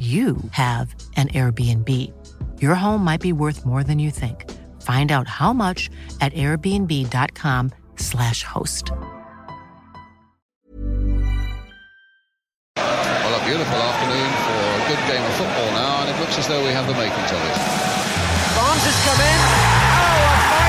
you have an Airbnb. Your home might be worth more than you think. Find out how much at airbnb.com/slash host. Well, a beautiful afternoon for a good game of football now, and it looks as though we have the makings of it. Barnes has come in. Oh,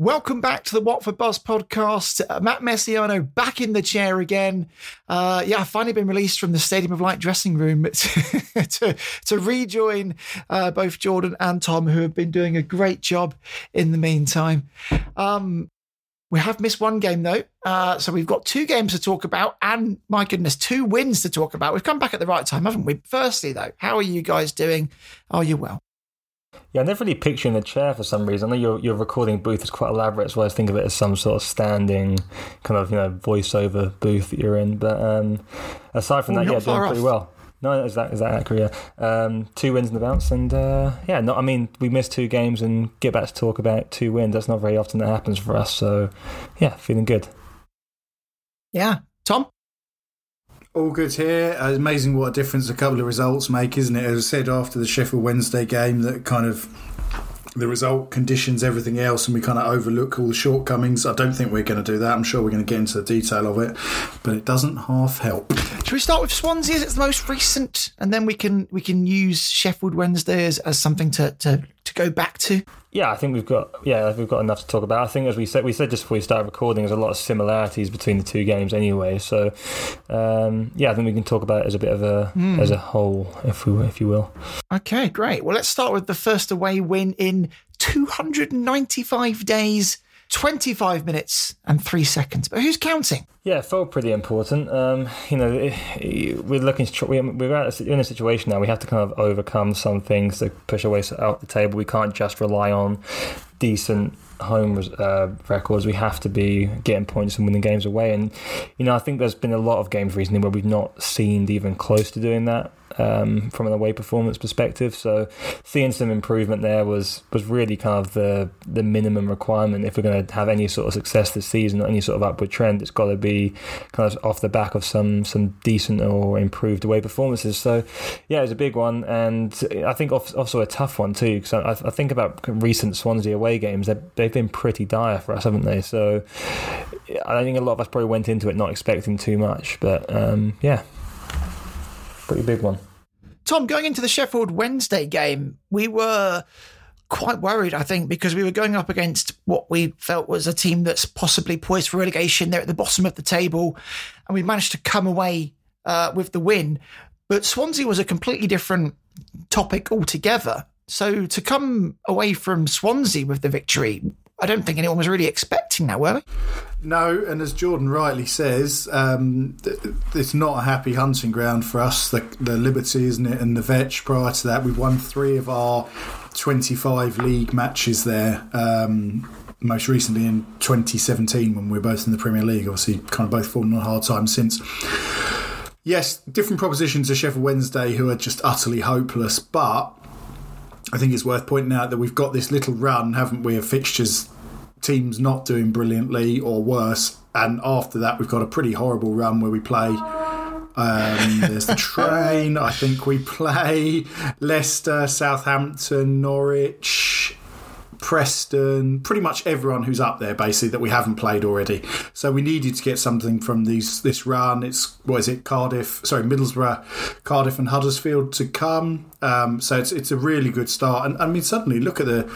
Welcome back to the Watford Buzz podcast. Uh, Matt Mesiano back in the chair again. Uh, yeah, I've finally been released from the Stadium of Light dressing room to, to, to rejoin uh, both Jordan and Tom, who have been doing a great job in the meantime. Um, we have missed one game though, uh, so we've got two games to talk about, and my goodness, two wins to talk about. We've come back at the right time, haven't we? Firstly, though, how are you guys doing? Are you well? Yeah, I never really picture you in the chair for some reason. I know your your recording booth is quite elaborate, so I always think of it as some sort of standing kind of you know voiceover booth that you're in. But um, aside from that, not yeah, doing pretty well. No, is that is that accurate? Yeah. Um, two wins in the bounce, and uh, yeah, no, I mean we missed two games and get back to talk about two wins. That's not very often that happens for us. So yeah, feeling good. Yeah, Tom. All good here. Uh, amazing what a difference a couple of results make, isn't it? As I said after the Sheffield Wednesday game, that kind of the result conditions everything else, and we kind of overlook all the shortcomings. I don't think we're going to do that. I'm sure we're going to get into the detail of it, but it doesn't half help. Should we start with Swansea as it's the most recent, and then we can we can use Sheffield Wednesday as, as something to, to, to go back to? Yeah, I think we've got yeah we've got enough to talk about. I think as we said we said just before we started recording, there's a lot of similarities between the two games anyway. So um, yeah, I think we can talk about it as a bit of a as a whole, if we if you will. Okay, great. Well, let's start with the first away win in 295 days, 25 minutes, and three seconds. But who's counting? Yeah, it felt pretty important. Um, you know, it- we're looking to we- we're in a situation now. We have to kind of overcome some things to push our way out the table. We can't just rely on decent home uh, records. We have to be getting points and winning games away. And you know, I think there's been a lot of games recently where we've not seemed even close to doing that um, from an away performance perspective. So seeing some improvement there was was really kind of the the minimum requirement if we're going to have any sort of success this season or any sort of upward trend. It's got to be kind of off the back of some some decent or improved away performances. So yeah, it was a big one, and I think also a tough one too. Because I, I think about recent Swansea away games, they've, been pretty dire for us, haven't they? So I think a lot of us probably went into it not expecting too much, but um, yeah, pretty big one. Tom, going into the Sheffield Wednesday game, we were quite worried, I think, because we were going up against what we felt was a team that's possibly poised for relegation. They're at the bottom of the table, and we managed to come away uh, with the win. But Swansea was a completely different topic altogether. So to come away from Swansea with the victory, I don't think anyone was really expecting that, were we? No, and as Jordan rightly says, um, it's not a happy hunting ground for us. The, the Liberty, isn't it, and the Vetch. Prior to that, we won three of our 25 league matches there. Um, most recently in 2017 when we were both in the Premier League. Obviously, kind of both fallen on hard times since. yes, different propositions to Sheffield Wednesday who are just utterly hopeless, but I think it's worth pointing out that we've got this little run, haven't we, of fixtures, teams not doing brilliantly or worse, and after that we've got a pretty horrible run where we play. Um, there's the train. I think we play Leicester, Southampton, Norwich, Preston, pretty much everyone who's up there basically that we haven't played already. So we needed to get something from these this run. It's what is it? Cardiff, sorry, Middlesbrough, Cardiff, and Huddersfield to come. Um, so it's it's a really good start. And I mean, suddenly look at the,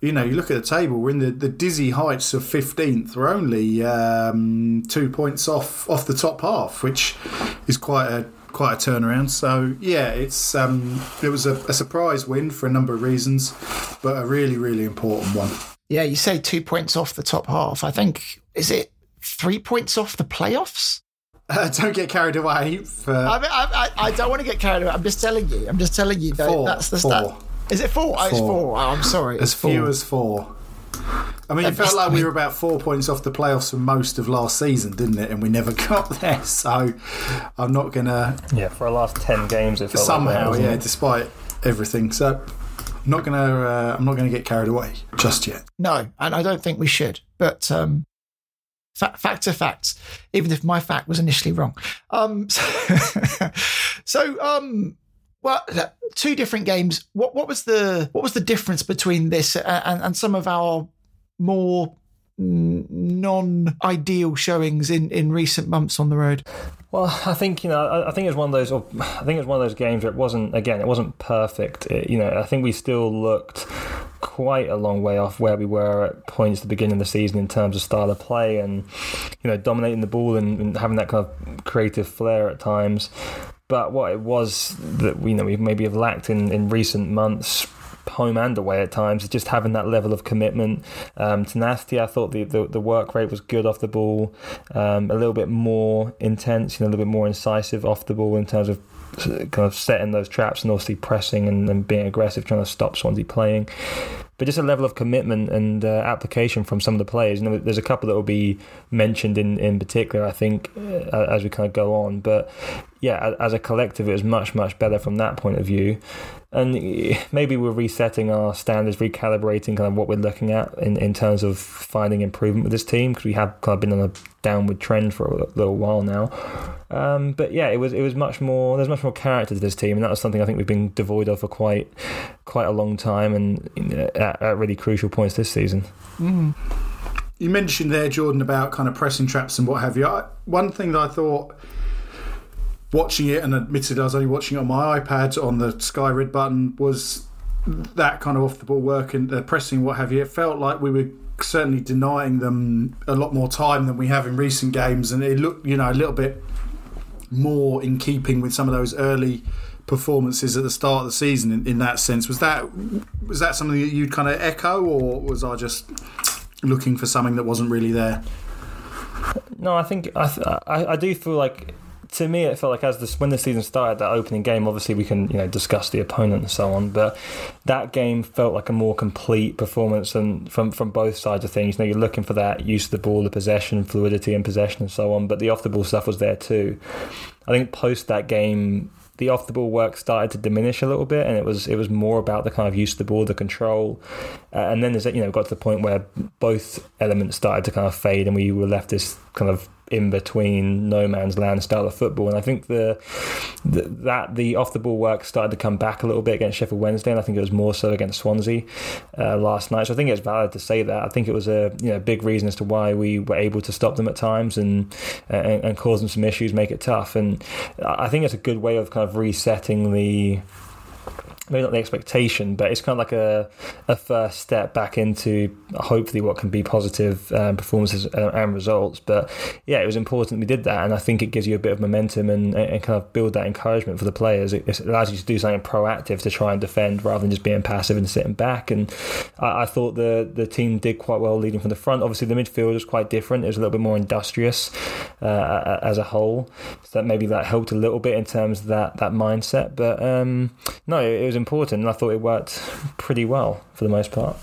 you know, you look at the table. We're in the, the dizzy heights of fifteenth. We're only um, two points off off the top half, which is quite a quite a turnaround. So yeah, it's um, it was a, a surprise win for a number of reasons, but a really really important one. Yeah, you say two points off the top half. I think is it three points off the playoffs. Uh, don't get carried away. For I, mean, I, I, I don't want to get carried away. I'm just telling you. I'm just telling you. That, Four. That's the Four. stat. Is it four? Oh, it's Four. four. Oh, I'm sorry. as It's four. few as four. I mean, it felt like we were about four points off the playoffs for most of last season, didn't it? And we never got there. So I'm not gonna Yeah, for our last ten games, it felt like that, somehow, yeah, it? despite everything. So I'm not gonna, uh, I'm not gonna get carried away just yet. No, and I don't think we should. But um, fa- facts are facts, even if my fact was initially wrong. Um, so, so um, well, two different games. What what was the what was the difference between this and, and, and some of our more non ideal showings in, in recent months on the road? Well, I think you know, I, I think it was one of those. I think it was one of those games where it wasn't. Again, it wasn't perfect. It, you know, I think we still looked quite a long way off where we were at points at the beginning of the season in terms of style of play and you know dominating the ball and, and having that kind of creative flair at times. But what it was that you know we maybe have lacked in, in recent months home and away at times, just having that level of commitment, um, tenacity. I thought the, the the work rate was good off the ball, um, a little bit more intense, you know, a little bit more incisive off the ball in terms of kind of setting those traps and obviously pressing and, and being aggressive, trying to stop Swansea playing. But just a level of commitment and uh, application from some of the players. There's a couple that will be mentioned in, in particular, I think, uh, as we kind of go on. But yeah, as a collective, it was much, much better from that point of view. And maybe we're resetting our standards, recalibrating kind of what we're looking at in, in terms of finding improvement with this team because we have kind of been on a downward trend for a little while now. Um, but yeah, it was it was much more. There's much more character to this team, and that was something I think we've been devoid of for quite quite a long time, and you know, at, at really crucial points this season. You mentioned there, Jordan, about kind of pressing traps and what have you. I, one thing that I thought watching it, and admitted I was only watching it on my iPad on the Sky Red button, was that kind of off the ball work and uh, pressing, what have you. It felt like we were certainly denying them a lot more time than we have in recent games, and it looked, you know, a little bit more in keeping with some of those early performances at the start of the season. In, in that sense, was that was that something that you'd kind of echo, or was I just looking for something that wasn't really there? No, I think I, I I do feel like to me it felt like as this when the season started that opening game obviously we can you know discuss the opponent and so on but that game felt like a more complete performance and from from both sides of things you know you're looking for that use of the ball the possession fluidity and possession and so on but the off the ball stuff was there too I think post that game the off the ball work started to diminish a little bit, and it was it was more about the kind of use of the ball, the control, uh, and then there's you know got to the point where both elements started to kind of fade, and we were left this kind of in between no man's land style of football. And I think the, the that the off the ball work started to come back a little bit against Sheffield Wednesday, and I think it was more so against Swansea uh, last night. So I think it's valid to say that. I think it was a you know big reason as to why we were able to stop them at times and and, and cause them some issues, make it tough. And I think it's a good way of kind of resetting the maybe not the expectation, but it's kind of like a, a first step back into hopefully what can be positive um, performances and, and results. But yeah, it was important we did that, and I think it gives you a bit of momentum and, and kind of build that encouragement for the players. It, it allows you to do something proactive to try and defend rather than just being passive and sitting back. And I, I thought the the team did quite well leading from the front. Obviously, the midfield was quite different. It was a little bit more industrious uh, as a whole, so that maybe that helped a little bit in terms of that that mindset. But um, no, it was important, and I thought it worked pretty well for the most part.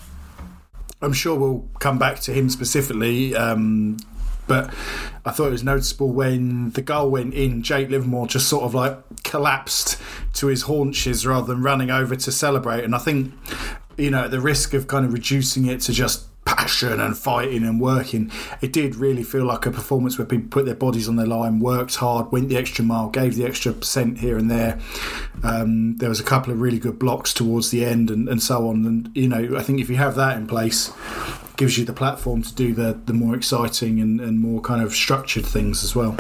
I'm sure we'll come back to him specifically um, but I thought it was noticeable when the goal went in. Jake Livermore just sort of like collapsed to his haunches rather than running over to celebrate. And I think, you know, at the risk of kind of reducing it to just passion and fighting and working, it did really feel like a performance where people put their bodies on the line, worked hard, went the extra mile, gave the extra percent here and there. Um, there was a couple of really good blocks towards the end and, and so on. And, you know, I think if you have that in place, gives you the platform to do the, the more exciting and, and more kind of structured things as well.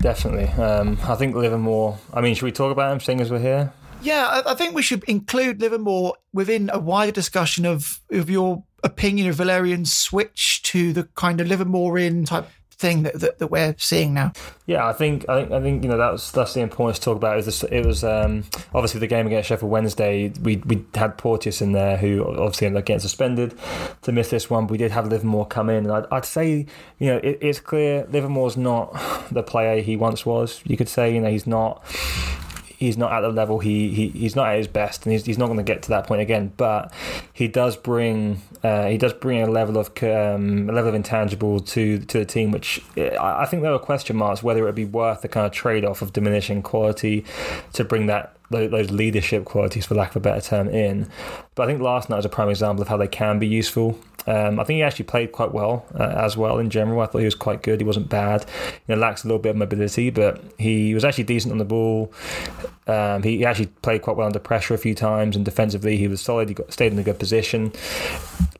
Definitely. Um, I think Livermore, I mean, should we talk about him seeing as we're here? Yeah, I, I think we should include Livermore within a wider discussion of, of your opinion of Valerian switch to the kind of Livermore in type thing that, that, that, we're seeing now. Yeah, I think I think I think you know that's that's the important to talk about. Is this, it was um, obviously the game against Sheffield Wednesday. We we had Porteous in there who obviously ended up getting suspended to miss this one. But we did have Livermore come in, and I'd, I'd say you know it, it's clear Livermore's not the player he once was. You could say you know he's not he's not at the level he, he he's not at his best, and he's, he's not going to get to that point again. But he does bring uh, he does bring a level of um, a level of intangible to to the team, which I, I think there were question marks whether it would be worth the kind of trade off of diminishing quality to bring that those leadership qualities, for lack of a better term, in. But I think last night was a prime example of how they can be useful. Um, I think he actually played quite well uh, as well in general. I thought he was quite good. He wasn't bad. You know, lacks a little bit of mobility, but he was actually decent on the ball. Um, he, he, actually played quite well under pressure a few times, and defensively he was solid. He got, stayed in a good position.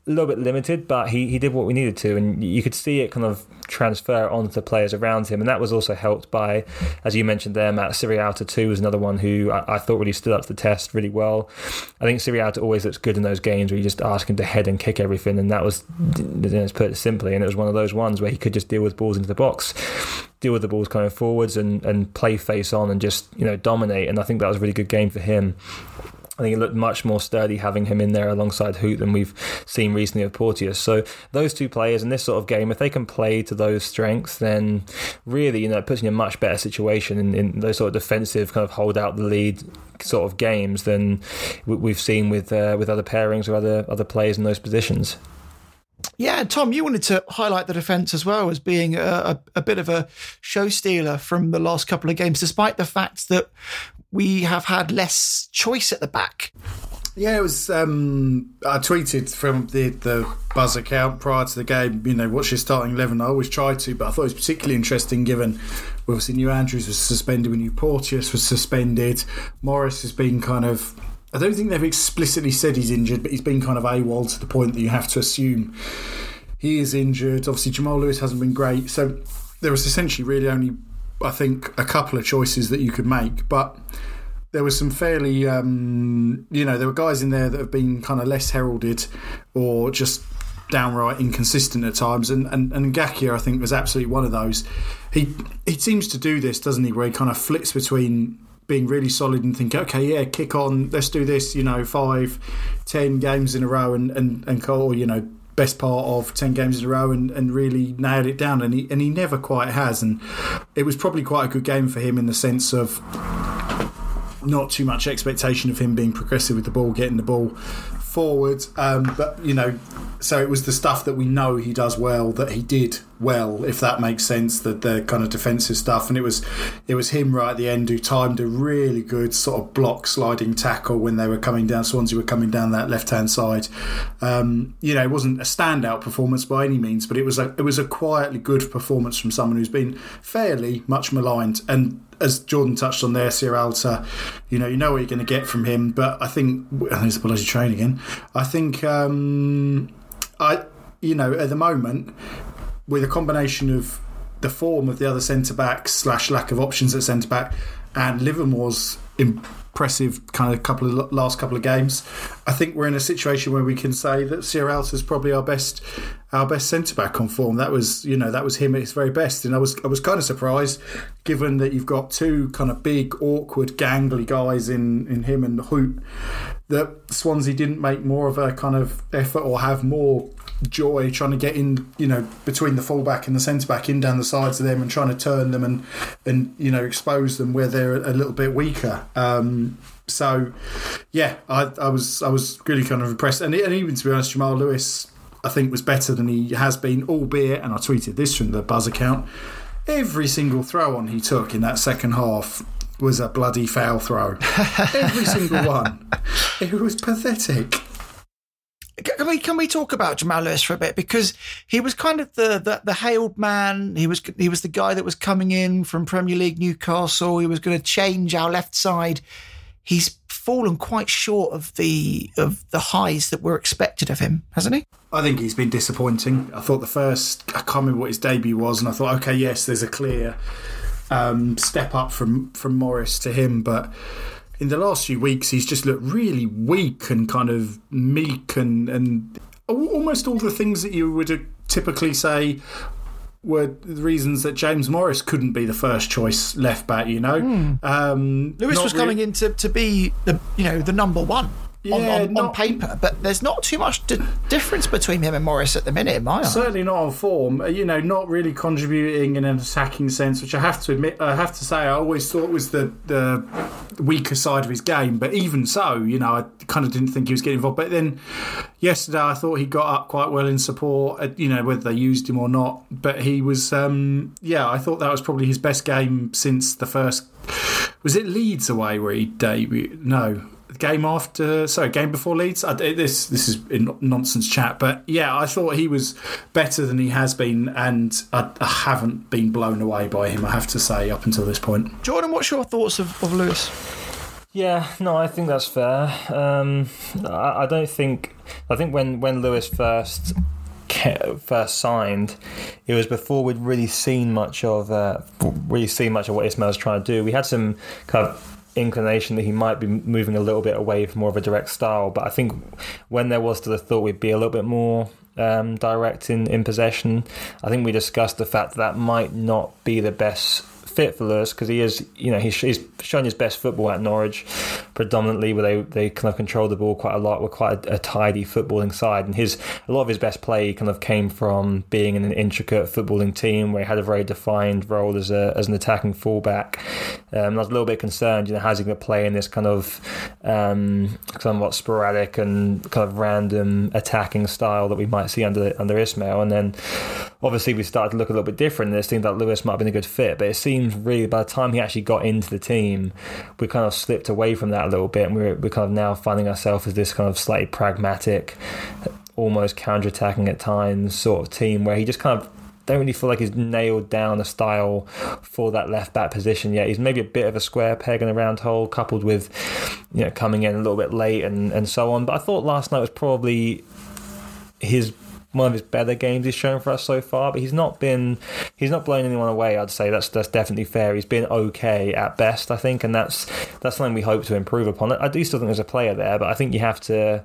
A little bit limited, but he, he did what we needed to, and you could see it kind of transfer onto players around him, and that was also helped by, as you mentioned there, Matt Sierralta too was another one who I, I, thought really stood up to the test really well. I think Sierralta always looks good in those games where you just ask him to head and kick everything, and that was, let's put it simply, and it was one of those ones where he could just deal with balls into the box, deal with the balls coming forwards, and and play face on and just you know dominate. And I think that was a really good game for him. I think it looked much more sturdy having him in there alongside Hoedt than we've seen recently with Porteous. So those two players in this sort of game, if they can play to those strengths, then really, you know, it puts you in a much better situation in, in those sort of defensive kind of hold out the lead sort of games than we've seen with uh, with other pairings or other other players in those positions. Yeah, Tom, you wanted to highlight the defence as well as being a, a, a, bit of a show stealer from the last couple of games, despite the fact that we have had less choice at the back. Yeah, it was. Um, I tweeted from the the Buzz account prior to the game. You know, what's your starting eleven? I always try to, but I thought it was particularly interesting given obviously New Andrews was suspended, when New Porteous was suspended. Morris has been kind of. I don't think they've explicitly said he's injured, but he's been kind of AWOL to the point that you have to assume he is injured. Obviously, Jamal Lewis hasn't been great, so there was essentially really only I think, a couple of choices that you could make. But there was some fairly, um, you know, there were guys in there that have been kind of less heralded or just downright inconsistent at times. And, and, and Ngakia, I think, was absolutely one of those. He, he seems to do this, doesn't he, where he kind of flips between being really solid and think, okay, yeah, kick on, let's do this, you know, five, ten games in a row and, and, and call, you know, best part of 10 games in a row and, and really nailed it down. And he, and he never quite has. And it was probably quite a good game for him in the sense of not too much expectation of him being progressive with the ball getting the ball forward um, but you know so it was the stuff that we know he does well that he did well, if that makes sense. The the kind of defensive stuff, and it was it was him right at the end who timed a really good sort of block sliding tackle when they were coming down. Swansea were coming down that left hand side. Um, you know, it wasn't a standout performance by any means, but it was a it was a quietly good performance from someone who's been fairly much maligned and. As Jordan touched on there, Sierralta, you know, you know what you're going to get from him. But I think, there's the bloody train again. I think um, I, you know, at the moment, with a combination of the form of the other centre back slash lack of options at centre back and Livermore's impressive kind of couple of last couple of games, I think we're in a situation where we can say that Sierralta is probably our best our best centre back on form. That was you know that was him at his very best, and I was I was kind of surprised given that you've got two kind of big awkward gangly guys in in him and Hoedt, that Swansea didn't make more of a kind of effort or have more joy trying to get in, you know, between the fullback and the centre back in down the sides of them and trying to turn them and and you know expose them where they're a little bit weaker. Um, so, yeah, I, I was I was really kind of impressed, and, and even to be honest, Jamal Lewis I think was better than he has been, albeit, and I tweeted this from the Buzz account. Every single throw on he took in that second half was a bloody foul throw. Every single one. It was pathetic. Can we can we talk about Jamal Lewis for a bit because he was kind of the, the the hailed man. He was he was the guy that was coming in from Premier League Newcastle. He was going to change our left side. He's fallen quite short of the of the highs that were expected of him, hasn't he? I think he's been disappointing. I thought the first I can't remember what his debut was, and I thought, okay, yes, there's a clear um, step up from from Morris to him, but in the last few weeks, he's just looked really weak and kind of meek and, and almost all the things that you would typically say were the reasons that James Morris couldn't be the first choice left back. You know, mm. um, Lewis was coming in to, to be the you know the number one yeah, on, on, not, on, paper, but there's not too much di- difference between him and Morris at the minute, in my. Certainly not on form. Uh, you know, not really contributing in an attacking sense, which I have to admit, I have to say, I always thought was the the weaker side of his game. But even so, you know, I kind of didn't think he was getting involved. But then yesterday, I thought he got up quite well in support. Uh, you know, whether they used him or not, but he was, um, yeah, I thought that was probably his best game since the first. Was it Leeds away where he debuted? No, game after, sorry, game before Leeds. I, this this is nonsense chat, but yeah, I thought he was better than he has been, and I, I, haven't been blown away by him. I have to say, up until this point. Jordan, what's your thoughts of, of Lewis? Yeah, no, I think that's fair. Um, I, I don't think. I think when when Lewis first first signed, it was before we'd really seen much of uh, really seen much of what Ismaël's trying to do. We had some kind of inclination that he might be moving a little bit away from more of a direct style. But I think when there was to the thought we'd be a little bit more um, direct in, in possession, I think we discussed the fact that that might not be the best fit for Lewis because he is, you know, he's, he's shown his best football at Norwich, predominantly where they, they kind of control the ball quite a lot, were quite a, a, tidy footballing side, and his a lot of his best play kind of came from being in an intricate footballing team where he had a very defined role as a as an attacking fullback. Um, I was a little bit concerned, you know, how's he going to play in this kind of um, somewhat sporadic and kind of random attacking style that we might see under under Ismaël, and then obviously we started to look a little bit different. and This thing that Lewis might have been a good fit, but it seems really by the time he actually got into the team, we kind of slipped away from that a little bit, and we're, we're kind of now finding ourselves as this kind of slightly pragmatic, almost counter-attacking at times sort of team where he just kind of don't really feel like he's nailed down a style for that left back position yet. He's maybe a bit of a square peg in a round hole, coupled with you know coming in a little bit late and, and so on. But I thought last night was probably his one of his better games he's shown for us so far. But he's not been he's not blown anyone away. I'd say that's that's definitely fair. He's been okay at best, I think, and that's that's something we hope to improve upon. I do still think there's a player there, but I think you have to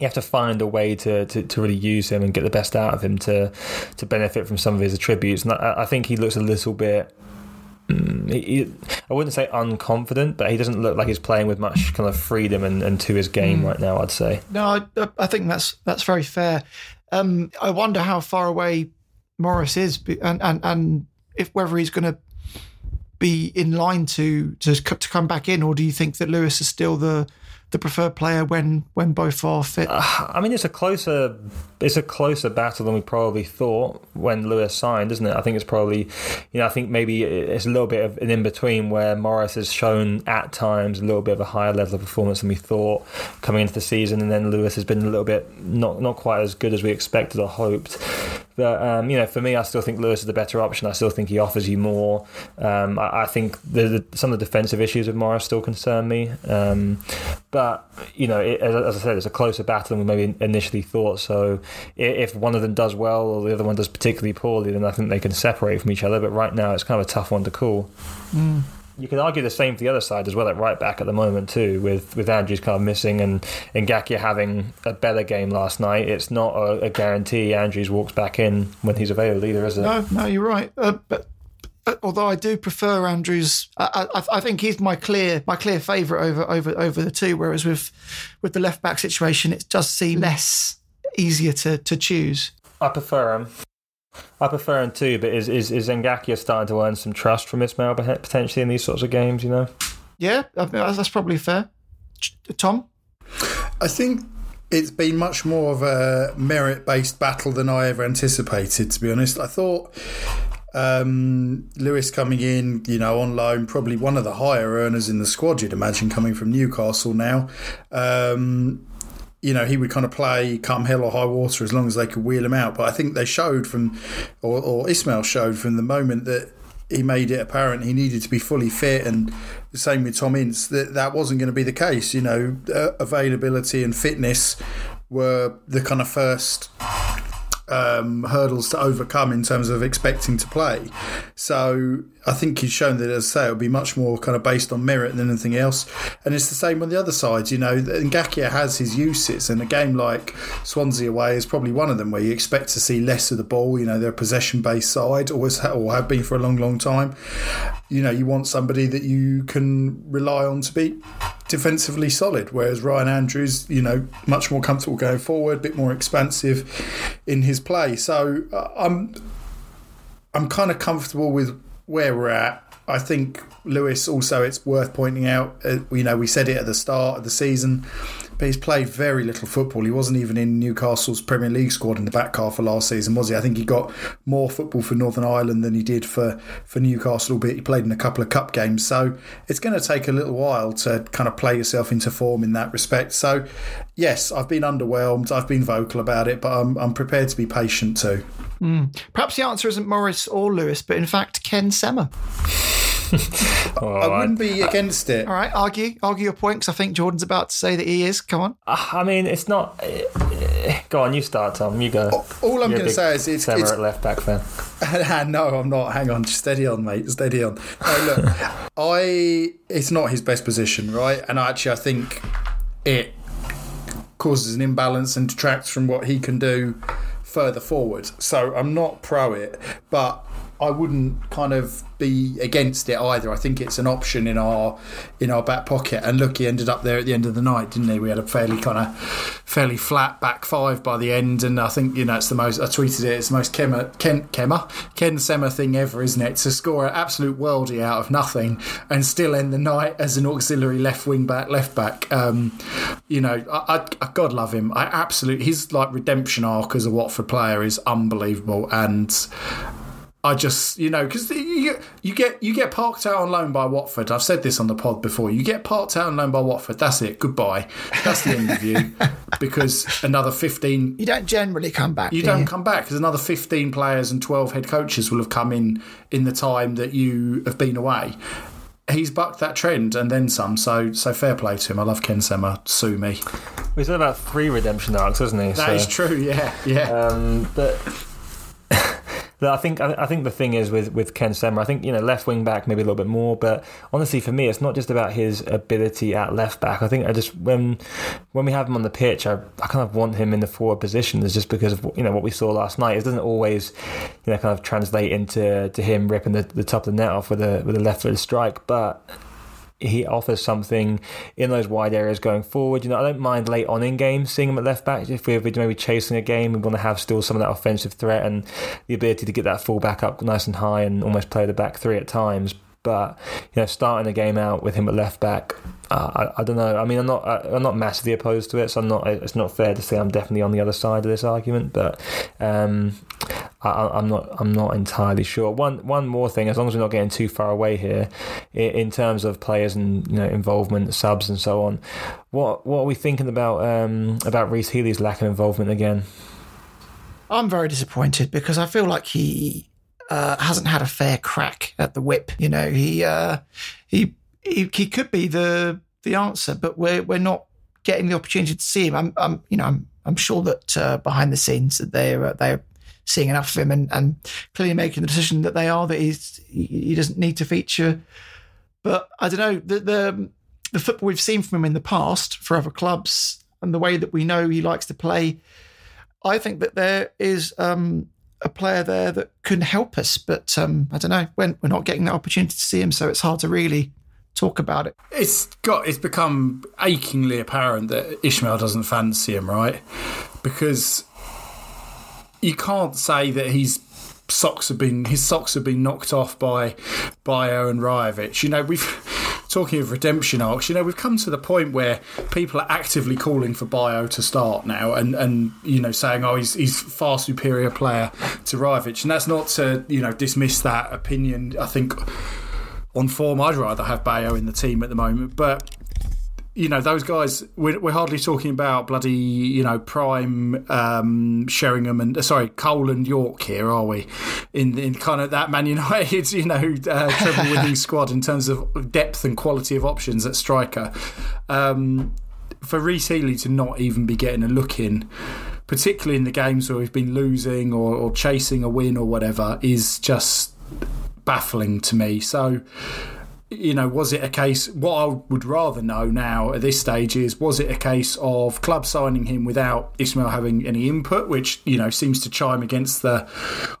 you have to find a way to, to, to, really use him and get the best out of him to to benefit from some of his attributes. And I, I think he looks a little bit. Mm, he, I wouldn't say unconfident, but he doesn't look like he's playing with much kind of freedom and, and to his game mm. right now. I'd say. No, I, I think that's that's very fair. Um, I wonder how far away Morris is, and and, and if whether he's going to be in line to, to to come back in, or do you think that Lewis is still the the preferred player when when both are fit? Uh, I mean, it's a closer it's a closer battle than we probably thought when Lewis signed, isn't it? I think it's probably you know I think maybe it's a little bit of an in between where Morris has shown at times a little bit of a higher level of performance than we thought coming into the season, and then Lewis has been a little bit not not quite as good as we expected or hoped. But um, you know, for me, I still think Lewis is the better option. I still think he offers you more. Um, I, I, think the, the, some of the defensive issues of Morris still concern me. Um, but you know, it, as, as, I said, it's a closer battle than we maybe initially thought. So if one of them does well or the other one does particularly poorly, then I think they can separate from each other. But right now, it's kind of a tough one to call. Mm you can argue the same for the other side as well at right back at the moment too, with with Andrews kind of missing and and Ngakia having a better game last night. It's not a, a, guarantee Andrews walks back in when he's available either, is it? No, no, you're right. Uh, but although I do prefer Andrews, I, I, I, think he's my clear my clear favourite over over over the two. Whereas with with the left back situation, it does seem less easier to to choose. I prefer him. I prefer him too, but is is is Ngakia starting to earn some trust from Ismaël potentially in these sorts of games? You know. Yeah, that's probably fair. Tom, I think it's been much more of a merit based battle than I ever anticipated. To be honest, I thought um, Lewis coming in, you know, on loan, probably one of the higher earners in the squad. You'd imagine coming from Newcastle now. Um, you know, he would kind of play come hell or high water as long as they could wheel him out. But I think they showed from, or, or Ismaël showed from the moment that he made it apparent he needed to be fully fit, and the same with Tom Ince that that wasn't going to be the case. You know, uh, availability and fitness were the kind of first um, hurdles to overcome in terms of expecting to play. So I think he's shown that, as I say, it'll be much more kind of based on merit than anything else. And it's the same on the other side. You know, Ngakia has his uses, and a game like Swansea away is probably one of them where you expect to see less of the ball. You know, they're a possession based side, always or have been for a long, long time. You know, you want somebody that you can rely on to be defensively solid, whereas Ryan Andrews, you know, much more comfortable going forward, a bit more expansive in his play. So uh, I'm I'm kind of comfortable with where we're at. I think Lewis also it's worth pointing out, uh, you know, we said it at the start of the season but he's played very little football. He wasn't even in Newcastle's Premier League squad in the back half of last season, was he? I think he got more football for Northern Ireland than he did for, for Newcastle, but he played in a couple of cup games. So it's going to take a little while to kind of play yourself into form in that respect. So, yes, I've been underwhelmed. I've been vocal about it, but I'm, I'm prepared to be patient too. Mm. Perhaps the answer isn't Morris or Lewis, but in fact, Ken Sema. oh, I wouldn't be against it. All right, argue, argue your point because I think Jordan's about to say that he is. Come on. Uh, I mean, it's not. Uh, go on, you start, Tom. You go. All I'm going to say is it's, it's left back fan. no, I'm not. Hang on, steady on, mate. Steady on. No, look, I. It's not his best position, right? And actually, I think it causes an imbalance and detracts from what he can do further forward. So I'm not pro it, but I wouldn't kind of be against it either. I think it's an option in our in our back pocket. And look, he ended up there at the end of the night, didn't he? We had a fairly kind of fairly flat back five by the end, and I think you know it's the most. I tweeted it. It's the most Kema, Ken Kema Ken Sema thing ever, isn't it? To score an absolute worldie out of nothing and still end the night as an auxiliary left wing back, left back. Um, you know, I, I, I God love him. I absolutely his like redemption arc as a Watford player is unbelievable and I just, you know, because you, you get you get parked out on loan by Watford. I've said this on the pod before. You get parked out on loan by Watford. That's it. Goodbye. That's the end of you. Because another fifteen. You don't generally come back. You do don't you? come back because another fifteen players and twelve head coaches will have come in in the time that you have been away. He's bucked that trend and then some. So so fair play to him. I love Ken Sema. Sue me. He's had about three redemption arcs, hasn't he? That so, is true. Yeah, yeah. Um, but I think I think the thing is with with Ken Sema, I think you know left wing back maybe a little bit more, but honestly for me, it's not just about his ability at left back. I think I just when when we have him on the pitch, I, I kind of want him in the forward positions just because of you know what we saw last night. It doesn't always you know kind of translate into to him ripping the, the top of the net off with a with a left footed strike, but he offers something in those wide areas going forward. You know, I don't mind late on in games seeing him at left back if we're maybe chasing a game. We want to have still some of that offensive threat and the ability to get that full back up nice and high and almost play the back three at times. But you know, starting the game out with him at left back, I, I, don't know. I mean, I'm not I'm not massively opposed to it, so I'm not. It's not fair to say I'm definitely on the other side of this argument, but um, I, am not I'm not entirely sure. One one more thing, as long as we're not getting too far away here, in, terms of players and you know involvement, subs and so on. What what are we thinking about um, about Rhys Healey's lack of involvement again? I'm very disappointed because I feel like he uh, hasn't had a fair crack at the whip. You know, he uh, he, he he could be the the answer, but we're we're not getting the opportunity to see him. I'm, I'm you know I'm I'm sure that uh, behind the scenes that they're uh, they're seeing enough of him and, and clearly making the decision that they are that he's he doesn't need to feature. But I don't know the the the football we've seen from him in the past for other clubs and the way that we know he likes to play. I think that there is um, a player there that can help us. But um, I don't know when we're not getting that opportunity to see him, so it's hard to really talk about it. It's got it's become achingly apparent that Ismaël doesn't fancy him, right? Because you can't say that he's socks have been his socks have been knocked off by by Aaron Rajovic. You know, we've talking of redemption arcs, you know, we've come to the point where people are actively calling for Bayo to start now, and and you know saying, oh, he's he's far superior player to Rajovic, and that's not to you know dismiss that opinion. I think on form, I'd rather have Bayo in the team at the moment, but you know those guys we're, we're, hardly talking about bloody you know prime um, Sheringham and uh, sorry Cole and Yorke here are we? In in kind of that Man United you know uh, treble winning squad in terms of depth and quality of options at striker. Um, for Rhys Healey to not even be getting a look in particularly in the games where we've been losing or, or chasing a win or whatever is just baffling to me so you know, was it a case? What I would rather know now at this stage is was it a case of club signing him without Ismaël having any input, which you know seems to chime against the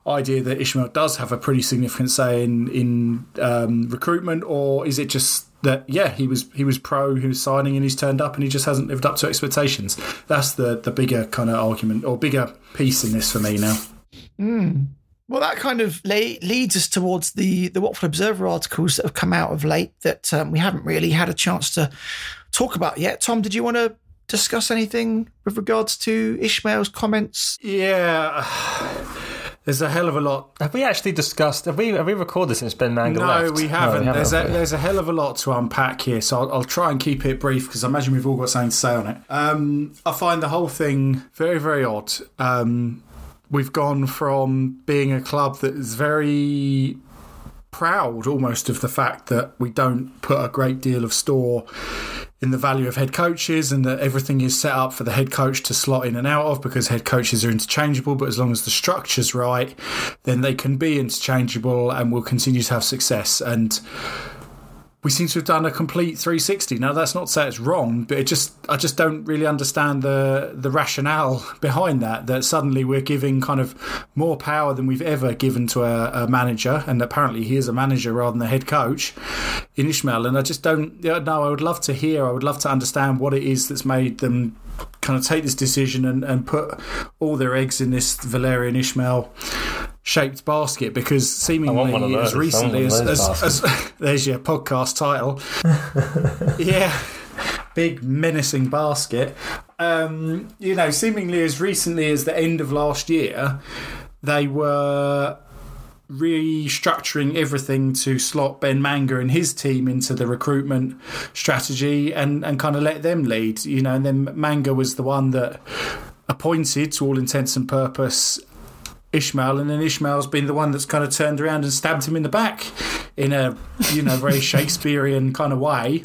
idea that Ismaël does have a pretty significant say in in um, recruitment, or is it just that yeah he was he was pro, he was signing, and he's turned up and he just hasn't lived up to expectations? That's the the bigger kind of argument or bigger piece in this for me now. Mm. Well, that kind of leads us towards the the Watford Observer articles that have come out of late that um, we haven't really had a chance to talk about yet. Tom, did you want to discuss anything with regards to Ismaël's comments? Yeah. There's a hell of a lot. Have we actually discussed? Have we have we recorded since Ben Manga no, left? We haven't. No, we haven't. There's a there's a hell of a lot to unpack here, so I'll, I'll try and keep it brief because I imagine we've all got something to say on it. Um, I find the whole thing very very odd. Um, we've gone from being a club that is very proud almost of the fact that we don't put a great deal of store in the value of head coaches and that everything is set up for the head coach to slot in and out of because head coaches are interchangeable. But as long as the structure's right then they can be interchangeable and will continue to have success. And we seem to have done a complete 360. Now that's not to say it's wrong, but it just I just don't really understand the the rationale behind that. That suddenly we're giving kind of more power than we've ever given to a, a manager, and apparently he is a manager rather than a head coach in Ismaël. And I just don't. You know, I would love to hear. I would love to understand what it is that's made them kind of take this decision and, and put all their eggs in this Valerian Ismaël shaped basket because seemingly as recently as, as, as, there's your podcast title. Yeah. Big menacing basket. Um, you know seemingly as recently as the end of last year they were restructuring everything to slot Ben Manga and his team into the recruitment strategy and, and kind of let them lead, you know. And then Manga was the one that appointed, to all intents and purpose, Ismaël, and then Ismaël's been the one that's kind of turned around and stabbed him in the back in a you know very Shakespearean kind of way.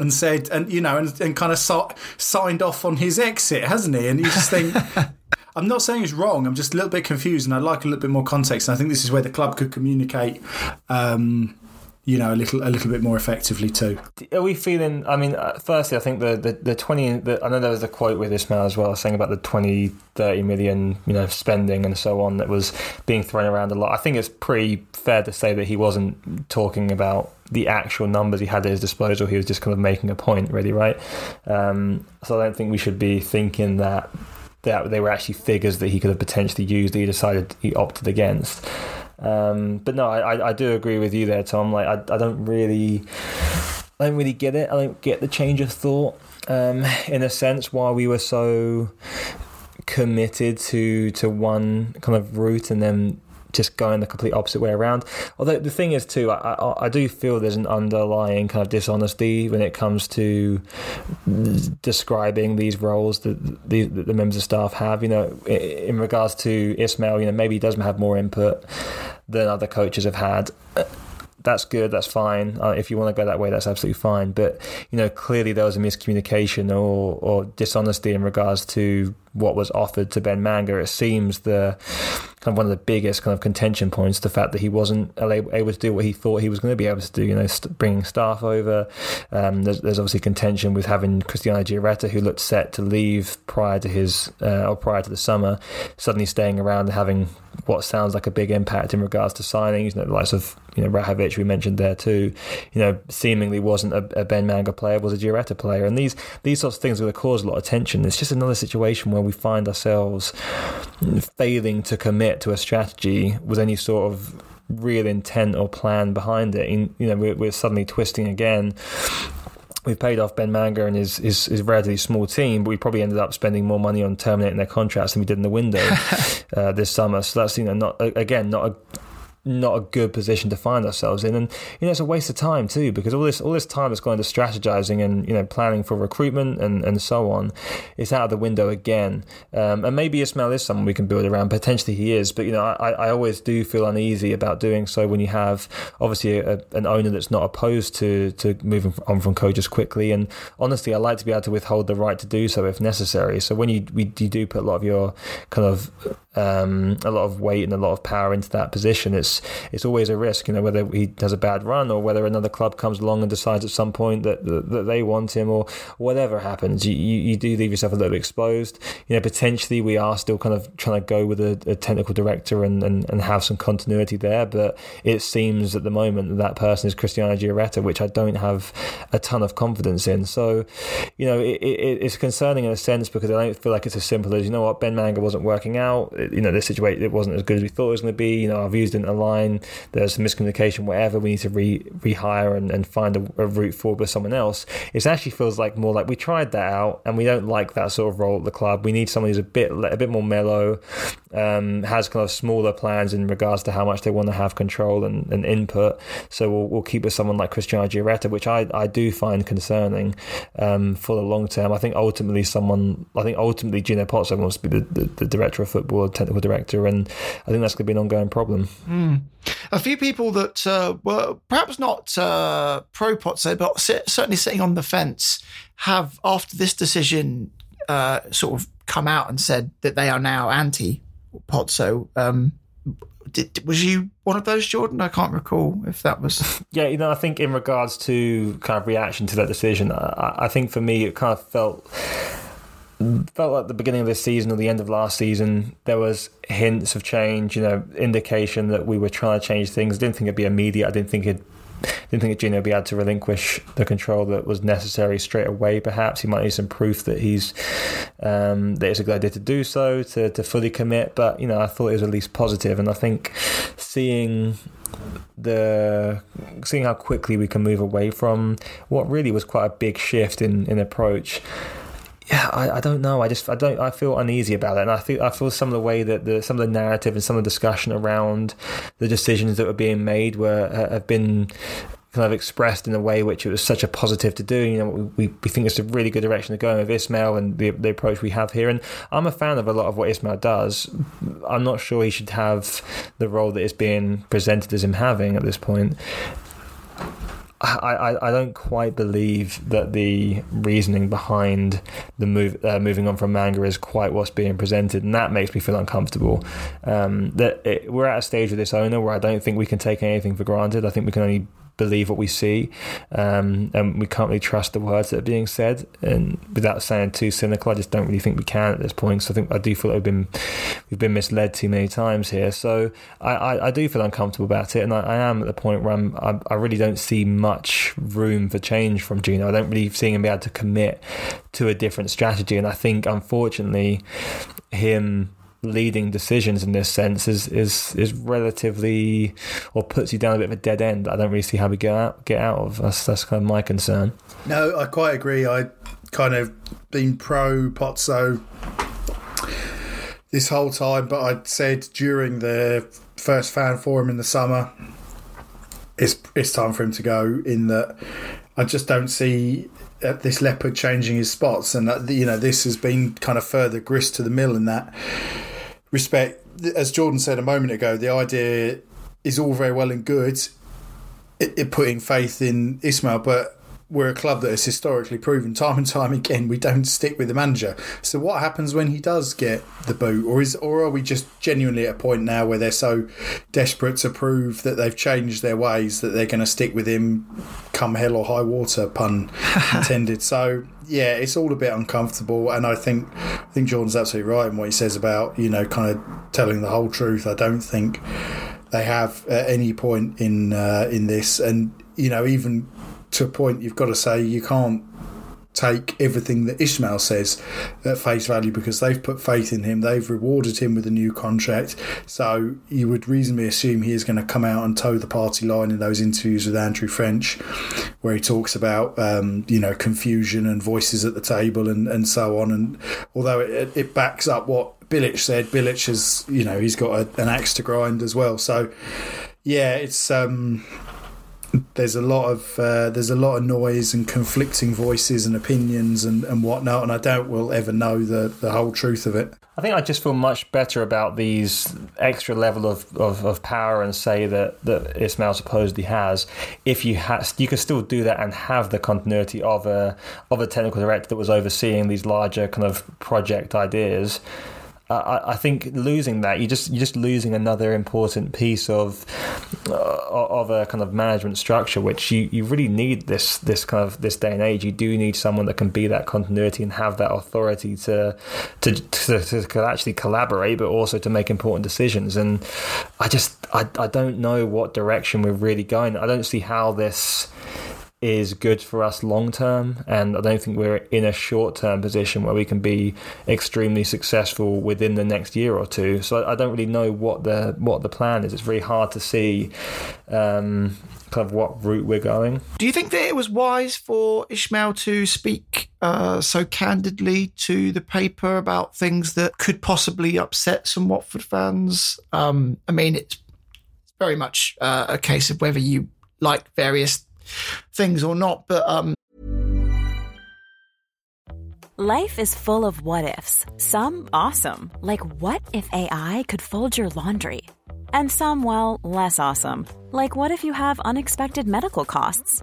And said, and you know, and, and kind of so, signed off on his exit, hasn't he? And you just think, I'm not saying it's wrong. I'm just a little bit confused, and I'd like a little bit more context. And I think this is where the club could communicate um, you know, a little a little bit more effectively too. Are we feeling? I mean, uh, firstly, I think the the, the twenty. The, I know there was a quote with Ismaël as well, saying about the 20, 30 million, you know, spending and so on that was being thrown around a lot. I think it's pretty fair to say that he wasn't talking about the actual numbers he had at his disposal. He was just kind of making a point, really, right? Um, so I don't think we should be thinking that that they were actually figures that he could have potentially used. That he decided he opted against. Um, but no, I, I do agree with you there, Tom. Like, I, I don't really, I don't really get it. I don't get the change of thought. Um, in a sense, why we were so committed to to one kind of route and then just going the complete opposite way around. Although the thing is, too, I, I, I, do feel there's an underlying kind of dishonesty when it comes to describing these roles that the, that the members of staff have. You know, in regards to Ismaël, you know, maybe he doesn't have more input than other coaches have had that's good, that's fine. Uh, if you want to go that way, that's absolutely fine. But you know, clearly there was a miscommunication or, or dishonesty in regards to what was offered to Ben Manga. It seems the kind of one of the biggest kind of contention points the fact that he wasn't able to do what he thought he was going to be able to do. You know, bringing staff over. Um, there's, there's, obviously contention with having Cristiano Giaretta, who looked set to leave prior to his uh, or prior to the summer, suddenly staying around and having what sounds like a big impact in regards to signings. You know, the likes of you know Rajovic we mentioned there too. You know, seemingly wasn't a, a Ben Manga player, was a Giaretta player, and these these sorts of things are going to cause a lot of tension. It's just another situation where we find ourselves failing to commit to a strategy with any sort of real intent or plan behind it. In, you know, we're, we're suddenly twisting again we've paid off Ben Manga and his, his, his relatively small team, but we probably ended up spending more money on terminating their contracts than we did in the window uh, this summer. So that's you know not again not a not a good position to find ourselves in. And you know, it's a waste of time too, because all this all this time that's going to strategizing and you know planning for recruitment and, and so on, it's out of the window again. Um, and maybe Ismaël is someone we can build around. Potentially he is, but you know, I, I always do feel uneasy about doing so when you have obviously a, an owner that's not opposed to to moving on from coaches quickly. And honestly, I like to be able to withhold the right to do so if necessary. So when you we, you do put a lot of your kind of um, a lot of weight and a lot of power into that position, it's it's always a risk. You know whether he has a bad run or whether another club comes along and decides at some point that that, that they want him or whatever happens. You, you, you do leave yourself a little exposed. You know potentially we are still kind of trying to go with a, a technical director and, and, and have some continuity there, but it seems at the moment that that person is Cristiano Giaretta, which I don't have a ton of confidence in. So you know it, it, it's concerning in a sense because I don't feel like it's as simple as you know what Ben Manga wasn't working out you know, this situation it wasn't as good as we thought it was going to be. You know, our views didn't align. There's some miscommunication, whatever. We need to re rehire and, and find a, a route forward with someone else. It actually feels like more like we tried that out and we don't like that sort of role at the club. We need someone who's a bit a bit more mellow, um, has kind of smaller plans in regards to how much they want to have control and, and input. So we'll, we'll keep with someone like Cristiano Giaretta, which I, I do find concerning um, for the long term. I think ultimately someone, I think ultimately Gino Pozzo wants to be the, the, the director of football, technical director, and I think that's going to be an ongoing problem. Mm. A few people that uh, were perhaps not uh, pro Pozzo, but certainly sitting on the fence, have after this decision uh, sort of come out and said that they are now anti Pozzo. Um, did, was you one of those, Jordan? I can't recall if that was. Yeah, you know, I think in regards to kind of reaction to that decision, I, I think for me it kind of felt felt like the beginning of this season or the end of last season, there was hints of change, you know, indication that we were trying to change things. I didn't think it'd be immediate. I didn't think it didn't think Gino would be able to relinquish the control that was necessary straight away. Perhaps he might need some proof that he's um, that it's a good idea to do so to to fully commit. But you know, I thought it was at least positive, and I think seeing the seeing how quickly we can move away from what really was quite a big shift in in approach yeah, I, I don't know. I just I don't I feel uneasy about it, and I think I feel some of the way that the some of the narrative and some of the discussion around the decisions that were being made were uh, have been kind of expressed in a way which it was such a positive to do. You know, we, we think it's a really good direction to go with Ismaël and the, the approach we have here. And I'm a fan of a lot of what Ismaël does. I'm not sure he should have the role that is being presented as him having at this point. I, I, don't quite believe that the reasoning behind the move uh, moving on from Manga is quite what's being presented, and that makes me feel uncomfortable. Um, that it, we're at a stage with this owner where I don't think we can take anything for granted. I think we can only believe what we see, um, and we can't really trust the words that are being said. And without sounding too cynical, I just don't really think we can at this point. So I think I do feel like we've been we've been misled too many times here. So I, I, I do feel uncomfortable about it, and I, I am at the point where I'm I, I, really don't see much room for change from Gino. I don't really see him be able to commit to a different strategy, and I think unfortunately him leading decisions in this sense is is is relatively or puts you down a bit of a dead end. I don't really see how we get out get out of. That's that's kind of my concern. No, I quite agree. I kind of been pro Pozzo this whole time, but I said during the first fan forum in the summer, it's it's time for him to go. In that, I just don't see uh, this leopard changing his spots, and that, you know this has been kind of further grist to the mill in that respect, as Jordan said a moment ago, the idea is all very well and good, it, it putting faith in Ismaël, but we're a club that has historically proven time and time again we don't stick with the manager. So what happens when he does get the boot, or is or are we just genuinely at a point now where they're so desperate to prove that they've changed their ways that they're going to stick with him, come hell or high water, pun intended. So yeah, it's all a bit uncomfortable, and I think I think Jordan's absolutely right in what he says about you know kind of telling the whole truth. I don't think they have at any point in uh, in this, and you know even to a point you've got to say you can't take everything that Ismaël says at face value because they've put faith in him. They've rewarded him with a new contract. So you would reasonably assume he is going to come out and toe the party line in those interviews with Andrew French, where he talks about um, you know confusion and voices at the table and, and so on. And although it, it backs up what Bilic said, Bilic has you know he's got a, an axe to grind as well. So yeah, it's. Um, there's a lot of uh, there's a lot of noise and conflicting voices and opinions and, and whatnot, and I doubt we'll ever know the, the whole truth of it. I think I just feel much better about these extra level of, of, of power and say that, that Ismaël supposedly has. If you has, you can still do that and have the continuity of a of a technical director that was overseeing these larger kind of project ideas. I, I think losing that you just you're just losing another important piece of uh, of a kind of management structure, which you, you really need this this kind of this day and age. You do need someone that can be that continuity and have that authority to to to, to actually collaborate, but also to make important decisions. And I just I, I don't know what direction we're really going. I don't see how this is good for us long term, and I don't think we're in a short term position where we can be extremely successful within the next year or two. So I, don't really know what the what the plan is. It's very hard to see. Um, kind of what route we're going. Do you think that it was wise for Ismaël to speak uh, so candidly to the paper about things that could possibly upset some Watford fans? Um, I mean, it's very much uh, a case of whether you like various things or not. But um, life is full of what ifs. Some awesome, like what if AI could fold your laundry, and some well less awesome, like what if you have unexpected medical costs.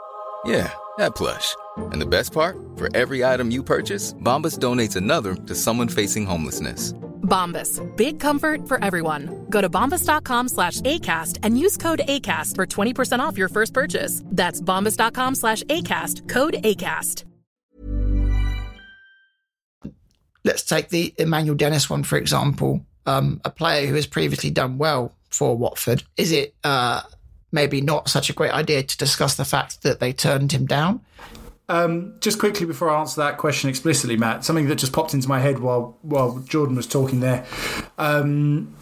Yeah, that plush. And the best part? For every item you purchase, Bombas donates another to someone facing homelessness. Bombas. Big comfort for everyone. Go to bombas.com slash ACAST and use code ACAST for 20% off your first purchase. That's bombas.com slash ACAST. Code ACAST. Let's take the Emmanuel Dennis one, for example. Um, a player who has previously done well for Watford. Is it uh, maybe not such a great idea to discuss the fact that they turned him down? Um, just quickly before I answer that question explicitly, Matt, something that just popped into my head while while Jordan was talking there. Um,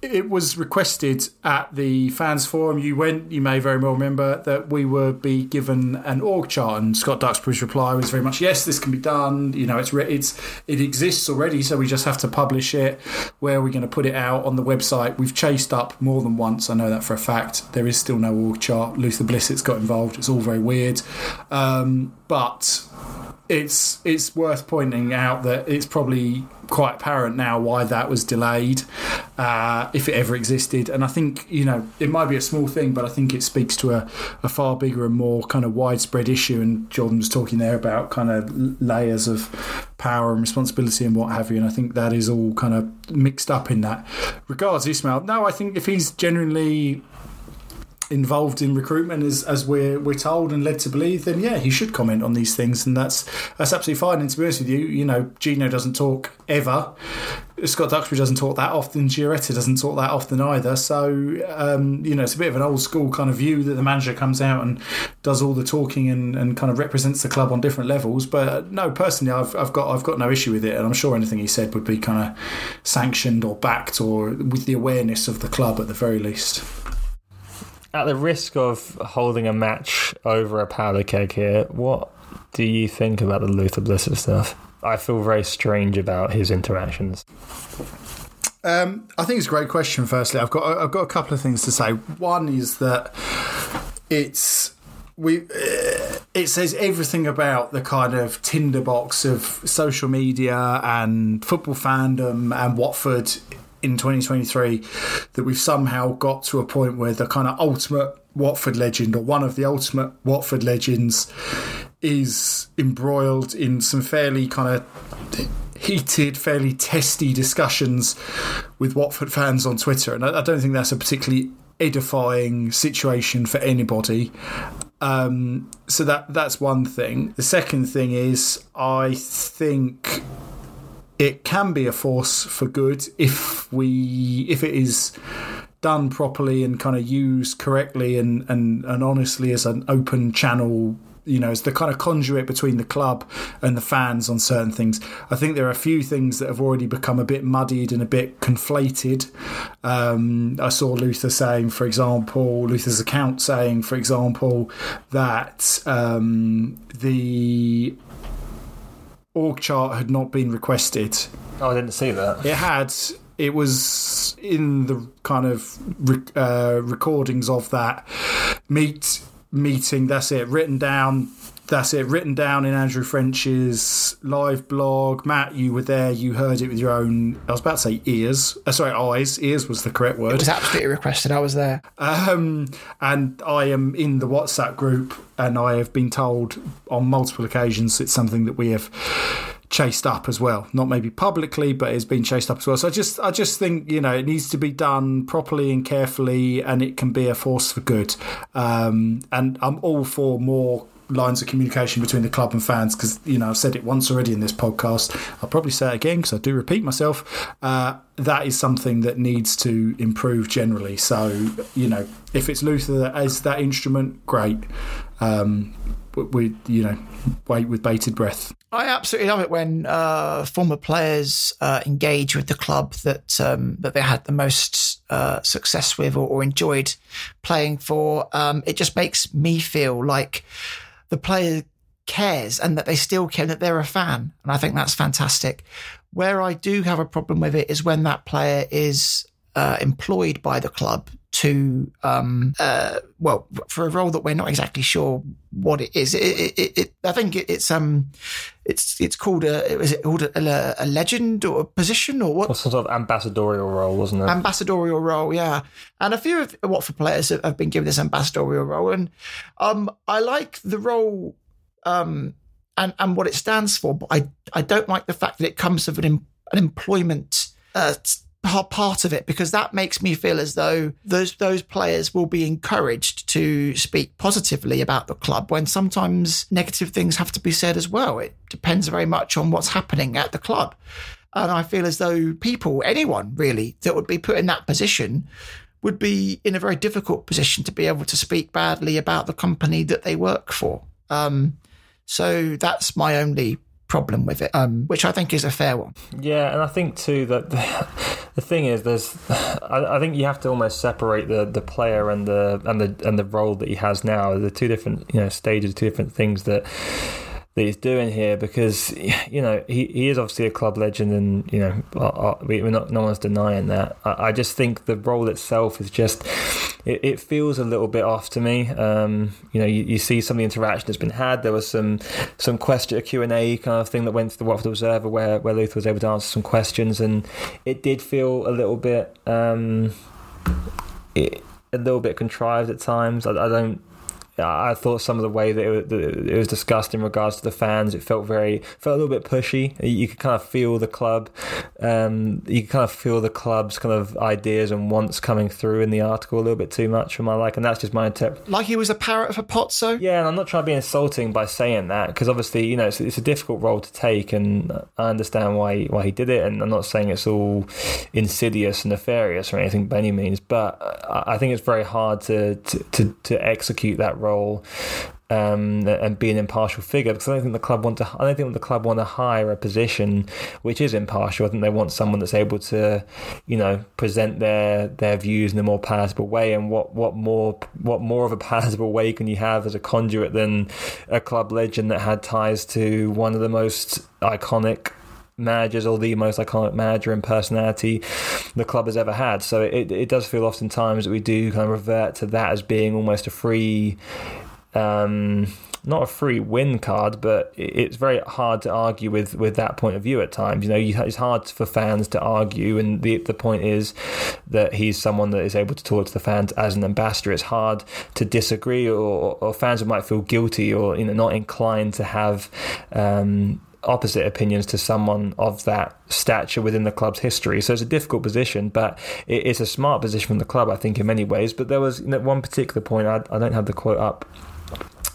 it was requested at the fans forum. You went, you may very well remember that we were be given an org chart, and Scott Duxbury's reply was very much, "Yes, this can be done. You know, it's re- it's it exists already, so we just have to publish it. Where are we going to put it out on the website? We've chased up more than once. I know that for a fact. There is still no org chart. Luther Blissett's got involved. It's all very weird, um, but it's it's worth pointing out that it's probably quite apparent now why that was delayed, uh, if it ever existed. And I think you know it might be a small thing, but I think it speaks to a, a far bigger and more kind of widespread issue. And Jordan was talking there about kind of layers of power and responsibility and what have you. And I think that is all kind of mixed up in that. Regards Ismaël, no, I think if he's genuinely involved in recruitment as, as we're we're told and led to believe, then yeah, he should comment on these things, and that's that's absolutely fine. And to be honest with you, you know, Gino doesn't talk ever. Scott Duxbury doesn't talk that often. Giaretta doesn't talk that often either. So um, you know, it's a bit of an old school kind of view that the manager comes out and does all the talking and, and kind of represents the club on different levels. But no, personally, I've, I've got I've got no issue with it, and I'm sure anything he said would be kind of sanctioned or backed or with the awareness of the club at the very least at the risk of holding a match over a powder keg here, what do you think about the Luther Blissett stuff? I feel very strange about his interactions. Um, I think it's a great question. Firstly, I've got I've got a couple of things to say. One is that it's we uh, it says everything about the kind of tinderbox of social media and football fandom and Watford in 2023 that we've somehow got to a point where the kind of ultimate Watford legend or one of the ultimate Watford legends is embroiled in some fairly kind of heated, fairly testy discussions with Watford fans on Twitter. And I, don't think that's a particularly edifying situation for anybody. Um, so that that's one thing. The second thing is I think it can be a force for good if we if it is done properly and kind of used correctly and, and, and honestly as an open channel you know, as the kind of conduit between the club and the fans on certain things. I think there are a few things that have already become a bit muddied and a bit conflated. Um, I saw Luther saying, for example, Luther's account saying, for example, that um, the org chart had not been requested. Oh, I didn't see that. It had. It was in the kind of uh, recordings of that meet meeting. That's it, written down that's it, written down in Andrew French's live blog. Matt, you were there, you heard it with your own, I was about to say ears. Uh, sorry, eyes. Ears was the correct word. It was absolutely requested, I was there. Um, and I am in the WhatsApp group, and I have been told on multiple occasions it's something that we have chased up as well. Not maybe publicly, but it's been chased up as well. So I just I just think you know it needs to be done properly and carefully, and it can be a force for good. Um, and I'm all for more lines of communication between the club and fans because you know I've said it once already in this podcast. I'll probably say it again because I do repeat myself. Uh, that is something that needs to improve generally. So you know if it's Luther as that instrument, great. Um, we you know wait with bated breath. I absolutely love it when uh, former players uh, engage with the club that um, that they had the most uh, success with or, or, enjoyed playing for. Um, it just makes me feel like the player cares and that they still care that they're a fan. And I think that's fantastic. Where I do have a problem with it is when that player is uh, employed by the club to, um, uh, well, for a role that we're not exactly sure what it is. It, it, it, I think it's um, it's it's called a is it called a, a, legend or a position or what? Or some sort of ambassadorial role, wasn't it? Ambassadorial role, yeah. And a few of Watford players have, been given this ambassadorial role, and um, I like the role um, and and what it stands for, but I I don't like the fact that it comes with an, an employment. Uh, part of it because that makes me feel as though those those players will be encouraged to speak positively about the club when sometimes negative things have to be said as well. It depends very much on what's happening at the club. And I feel as though people, anyone really, that would be put in that position would be in a very difficult position to be able to speak badly about the company that they work for. Um, so that's my only problem with it, um, which I think is a fair one. Yeah, and I think too that the, the thing is, there's, I, I, think you have to almost separate the, the player and the and the and the role that he has now. The two different you know stages, two different things that that he's doing here because you know he, he is obviously a club legend and you know we're not no one's denying that. I, I just think the role itself is just it, it feels a little bit off to me. Um, you know, you, you, see some of the interaction that's been had. There was some some question A kind of thing that went to the Watford Observer where where Luther was able to answer some questions, and it did feel a little bit. Um, it, a little bit contrived at times. I don't I thought some of the way that it, that it, was discussed in regards to the fans, it felt very felt a little bit pushy. You could kind of feel the club, um, you could kind of feel the club's kind of ideas and wants coming through in the article a little bit too much for my like, and that's just my interpretation. Like he was a parrot for Pozzo. Yeah, and I'm not trying to be insulting by saying that because obviously you know it's, it's, a difficult role to take, and I understand why why he did it, and I'm not saying it's all insidious and nefarious or anything by any means, but I think it's very hard to to, to, to execute that role role um, and be an impartial figure because I don't think the club want to. I don't think the club want to hire a position which is impartial. I think they want someone that's able to, you know, present their their views in a more palatable way. And what what more what more of a palatable way can you have as a conduit than a club legend that had ties to one of the most iconic managers or the most iconic manager and personality the club has ever had. So it, it does feel oftentimes that we do kind of revert to that as being almost a free. Um, not a free win card, but it's very hard to argue with, with that point of view at times. You know, you, it's hard for fans to argue, and the the point is that he's someone that is able to talk to the fans as an ambassador. It's hard to disagree, or, or fans might feel guilty or you know not inclined to have um, opposite opinions to someone of that stature within the club's history. So it's a difficult position, but it's a smart position from the club, I think, in many ways. But there was one particular point, I, I don't have the quote up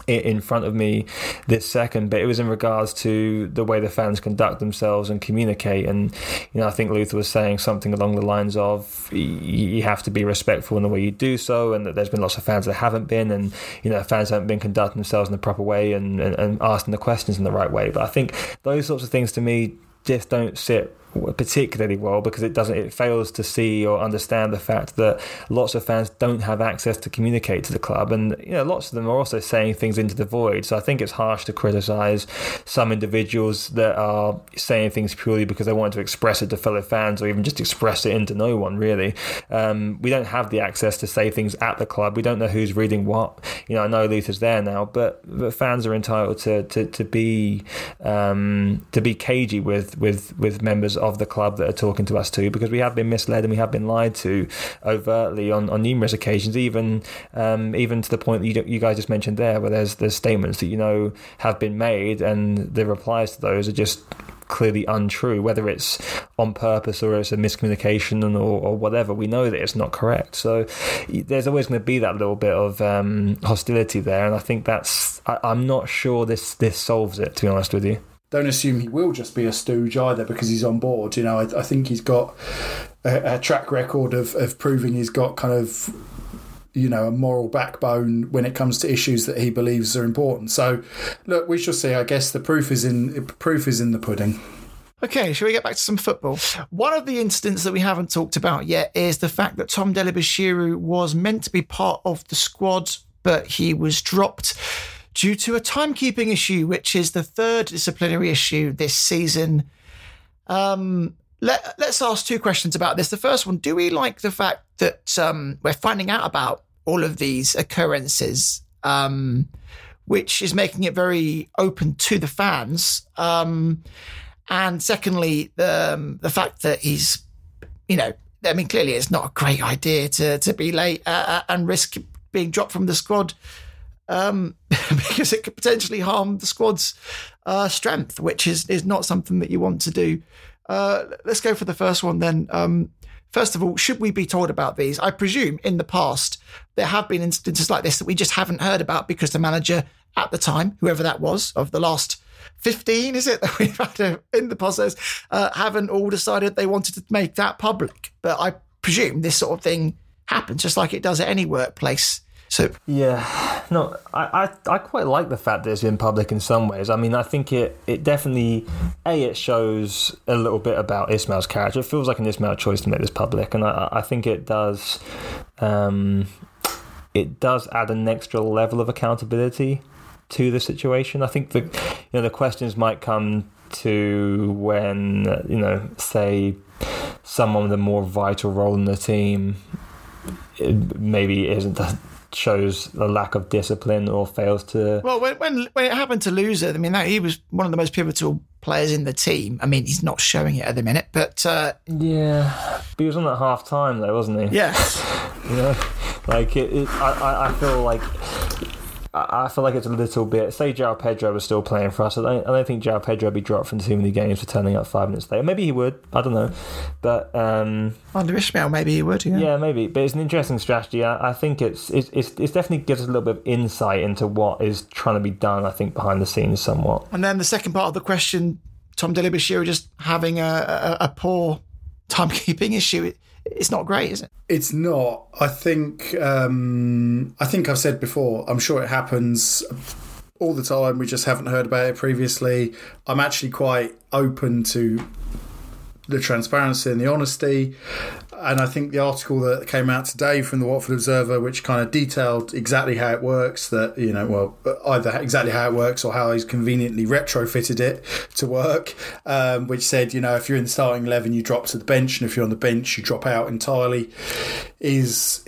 in front of me this second, but it was in regards to the way the fans conduct themselves and communicate. And you know, I think Luther was saying something along the lines of you have to be respectful in the way you do so, and that there's been lots of fans that haven't been, and you know, fans haven't been conducting themselves in the proper way and, and, and asking the questions in the right way. But I think those sorts of things to me just don't sit particularly well because it doesn't it fails to see or understand the fact that lots of fans don't have access to communicate to the club. And you know lots of them are also saying things into the void. So I think it's harsh to criticize some individuals that are saying things purely because they want to express it to fellow fans or even just express it into no one really. Um, we don't have the access to say things at the club. We don't know who's reading what. You know I know Luther's there now but, but fans are entitled to to, to be um, to be cagey with with with members of the club that are talking to us too, because we have been misled and we have been lied to overtly on, on numerous occasions, even um, even to the point that you, you guys just mentioned there, where there's there's statements that you know have been made, and the replies to those are just clearly untrue, whether it's on purpose or it's a miscommunication or, or whatever. We know that it's not correct. So there's always going to be that little bit of um, hostility there, and I think that's. I, I'm not sure this this solves it. To be honest with you don't assume he will just be a stooge either because he's on board. You know, I, I think he's got a, a, track record of, of proving he's got kind of you know a moral backbone when it comes to issues that he believes are important. So, look, we shall see. I guess the proof is in proof is in the pudding. Okay, shall we get back to some football? One of the incidents that we haven't talked about yet is the fact that Tom Dele-Bashiru was meant to be part of the squad, but he was dropped due to a timekeeping issue, which is the third disciplinary issue this season. Um, let, us ask two questions about this. The first one Do we like the fact that um, we're finding out about all of these occurrences, um, which is making it very open to the fans? Um, and secondly, the, um, the fact that he's, you know, I mean, clearly it's not a great idea to, to be late uh, uh and risk being dropped from the squad um, because it could potentially harm the squad's uh, strength, which is is not something that you want to do. Uh, let's go for the first one then. Um, first of all, should we be told about these? I presume in the past there have been instances like this that we just haven't heard about because the manager at the time, whoever that was, of the last 15, is it, that we've had in the process, uh, haven't all decided they wanted to make that public. But I presume this sort of thing happens just like it does at any workplace so yeah, no, I, I, I quite like the fact that it's been public in some ways. I mean, I think it it definitely a it shows a little bit about Ismaël's character. It feels like an Ismaël choice to make this public, and I I think it does. Um, it does add an extra level of accountability to the situation. I think the you know the questions might come to when you know say someone with a more vital role in the team maybe isn't shows a lack of discipline or fails to. Well, when when, when it happened to Louza, I mean, that, he was one of the most pivotal players in the team. I mean, he's not showing it at the minute, but uh, yeah, but he was on at half time though, wasn't he? Yes, yeah, you know, like it, it I, I feel like I feel like it's a little bit. Say João Pedro was still playing for us. I don't, I don't think João Pedro would be dropped from too many games for turning up five minutes late. Maybe he would. I don't know. But um, under Ismaël, maybe he would. Yeah. yeah, maybe. But it's an interesting strategy. I, I think it's, it's it's it's definitely gives us a little bit of insight into what is trying to be done. I think behind the scenes somewhat. And then the second part of the question, Tom Dele-Bashiru just having a, a, a poor timekeeping issue it's not great, is it? It's not. I think. Um, I think I've said before. I'm sure it happens all the time. We just haven't heard about it previously. I'm actually quite open to the transparency and the honesty. And I think the article that came out today from the Watford Observer, which kind of detailed exactly how it works, that, you know, well, either exactly how it works or how he's conveniently retrofitted it to work, um, which said, you know, if you're in the starting 11, you drop to the bench, and if you're on the bench, you drop out entirely, is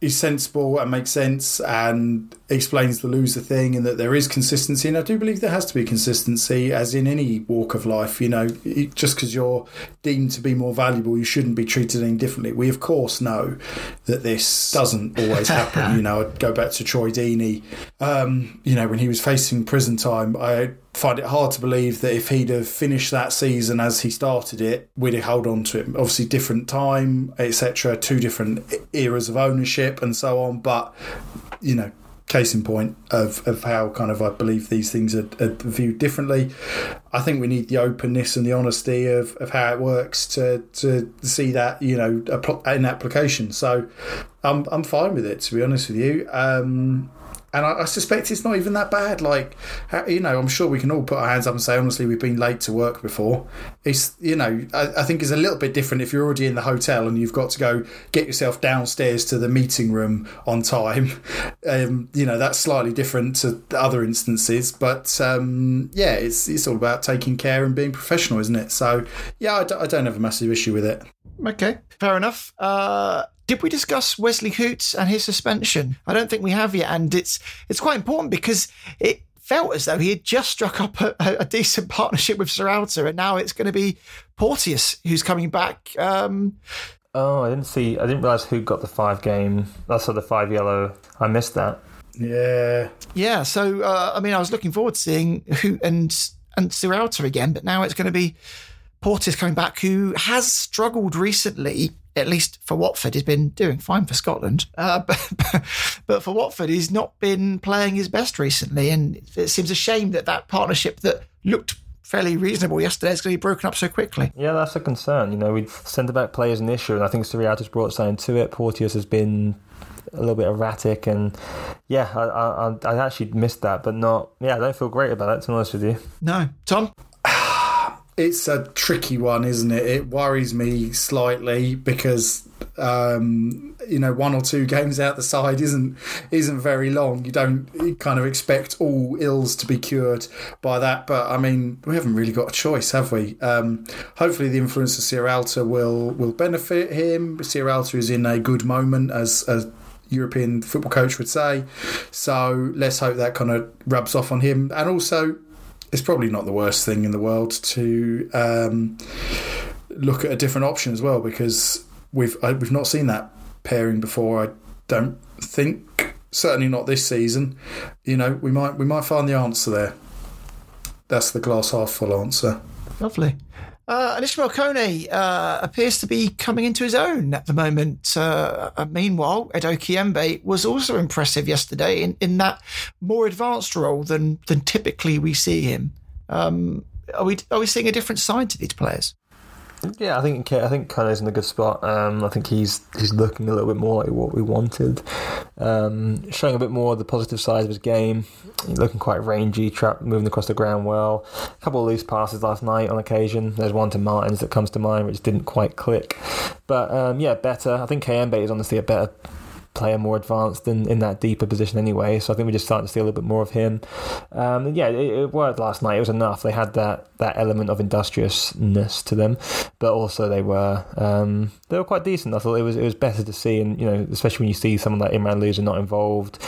is sensible and makes sense and explains the Louza thing and that there is consistency. And I do believe there has to be consistency, as in any walk of life. You know, just because you're deemed to be more valuable, you shouldn't be treated any differently. We, of course, know that this doesn't always happen. you know, I'd go back to Troy Deeney. Um, you know, when he was facing prison time, I find it hard to believe that if he'd have finished that season as he started it, we'd have held on to him. Obviously, different time, etc., two different eras of ownership and so on. But you know, case in point of, of how kind of I believe these things are, are, viewed differently. I think we need the openness and the honesty of, of how it works to to see that you know in application. So I'm I'm fine with it to be honest with you. Um, and I, I, suspect it's not even that bad. Like, you know, I'm sure we can all put our hands up and say, honestly, we've been late to work before. It's, you know, I, I think it's a little bit different if you're already in the hotel and you've got to go get yourself downstairs to the meeting room on time. Um, you know, that's slightly different to other instances. But um, yeah, it's it's all about taking care and being professional, isn't it? So yeah, I d- I don't have a massive issue with it. Okay, fair enough. Uh, did we discuss Wesley Hoedt and his suspension? I don't think we have yet, and it's it's quite important because it felt as though he had just struck up a, a decent partnership with Sierralta, and now it's going to be Porteous who's coming back. Um, oh, I didn't see. I didn't realize who got the five game. That's the five yellow. I missed that. Yeah, yeah. So uh, I mean, I was looking forward to seeing who and and Sierralta again, but now it's going to be Porteous coming back, who has struggled recently at least for Watford, he's been doing fine for Scotland. Uh, but, but, for Watford, he's not been playing his best recently. And it seems a shame that that partnership that looked fairly reasonable yesterday is going to be broken up so quickly. Yeah, that's a concern. You know, we centre back play is an issue, and I think has brought something to it. Porteous has been a little bit erratic, and yeah, I, I, I actually missed that, but not. Yeah, I don't feel great about it. To be honest with you. No, Tom it's a tricky one, isn't it? It worries me slightly because um, you know one or two games out the side isn't isn't very long. You don't kind of expect all ills to be cured by that, but I mean we haven't really got a choice, have we? Um, hopefully, the influence of Sierralta will will benefit him. Sierralta is in a good moment as a European football coach would say. So let's hope that kind of rubs off on him. And also, it's probably not the worst thing in the world to um, look at a different option as well because we've I, we've not seen that pairing before. I don't think certainly not this season. You know, we might we might find the answer there. That's the glass half full answer. Lovely. Uh, and Kone uh, appears to be coming into his own at the moment. Uh, uh meanwhile, Edo Kayembe was also impressive yesterday in, in that more advanced role than than typically we see him. Um, are we are we seeing a different side to these players? Yeah, I think I think Kone's in a good spot. Um, I think he's he's looking a little bit more like what we wanted, um, showing a bit more of the positive side of his game. He's looking quite rangy, trap moving across the ground well. A couple of loose passes last night on occasion. There's one to Martins that comes to mind, which didn't quite click. But um, yeah, better. I think Kayembe is honestly a better player more advanced in, in that deeper position anyway. So I think we're just starting to see a little bit more of him. Um, yeah, it, it, worked last night. It was enough. They had that, that element of industriousness to them, but also they were um, they were quite decent. I thought it was it was better to see, and you know, especially when you see someone like Imran Louza not involved,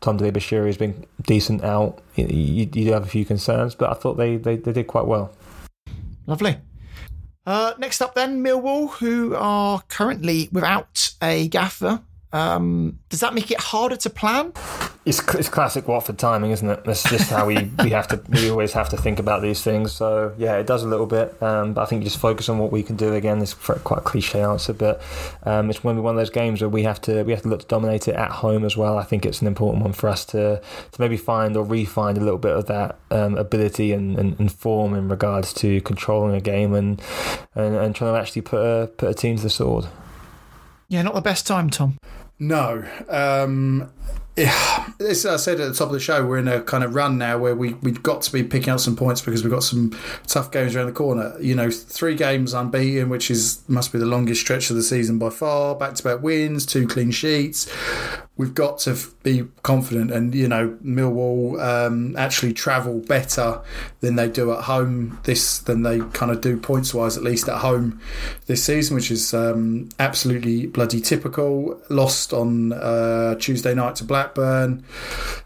Tom Dele-Bashiru has been decent out. You, you, do have a few concerns, but I thought they, they, they did quite well. Lovely. Uh, next up, then, Millwall, who are currently without a gaffer. Um, does that make it harder to plan? It's, it's classic Watford timing, isn't it? That's just how we, we have to we always have to think about these things. So yeah, it does a little bit, um, but I think you just focus on what we can do. Again, it's quite a cliche answer, but um, it's one of those games where we have to we have to look to dominate it at home as well. I think it's an important one for us to to maybe find or refine a little bit of that um, ability and, and, and, form in regards to controlling a game and and, and trying to actually put a put a team to the sword. Yeah, not the best time, Tom. No. Um, yeah, as I said at the top of the show, we're in a kind of run now where we, we've got to be picking up some points because we've got some tough games around the corner. You know, three games unbeaten, which is must be the longest stretch of the season by far. Back to back wins, two clean sheets we've got to be confident. And you know, Millwall um, actually travel better than they do at home this than they kind of do points wise, at least at home this season, which is um, absolutely bloody typical. Lost on uh, Tuesday night to Blackburn,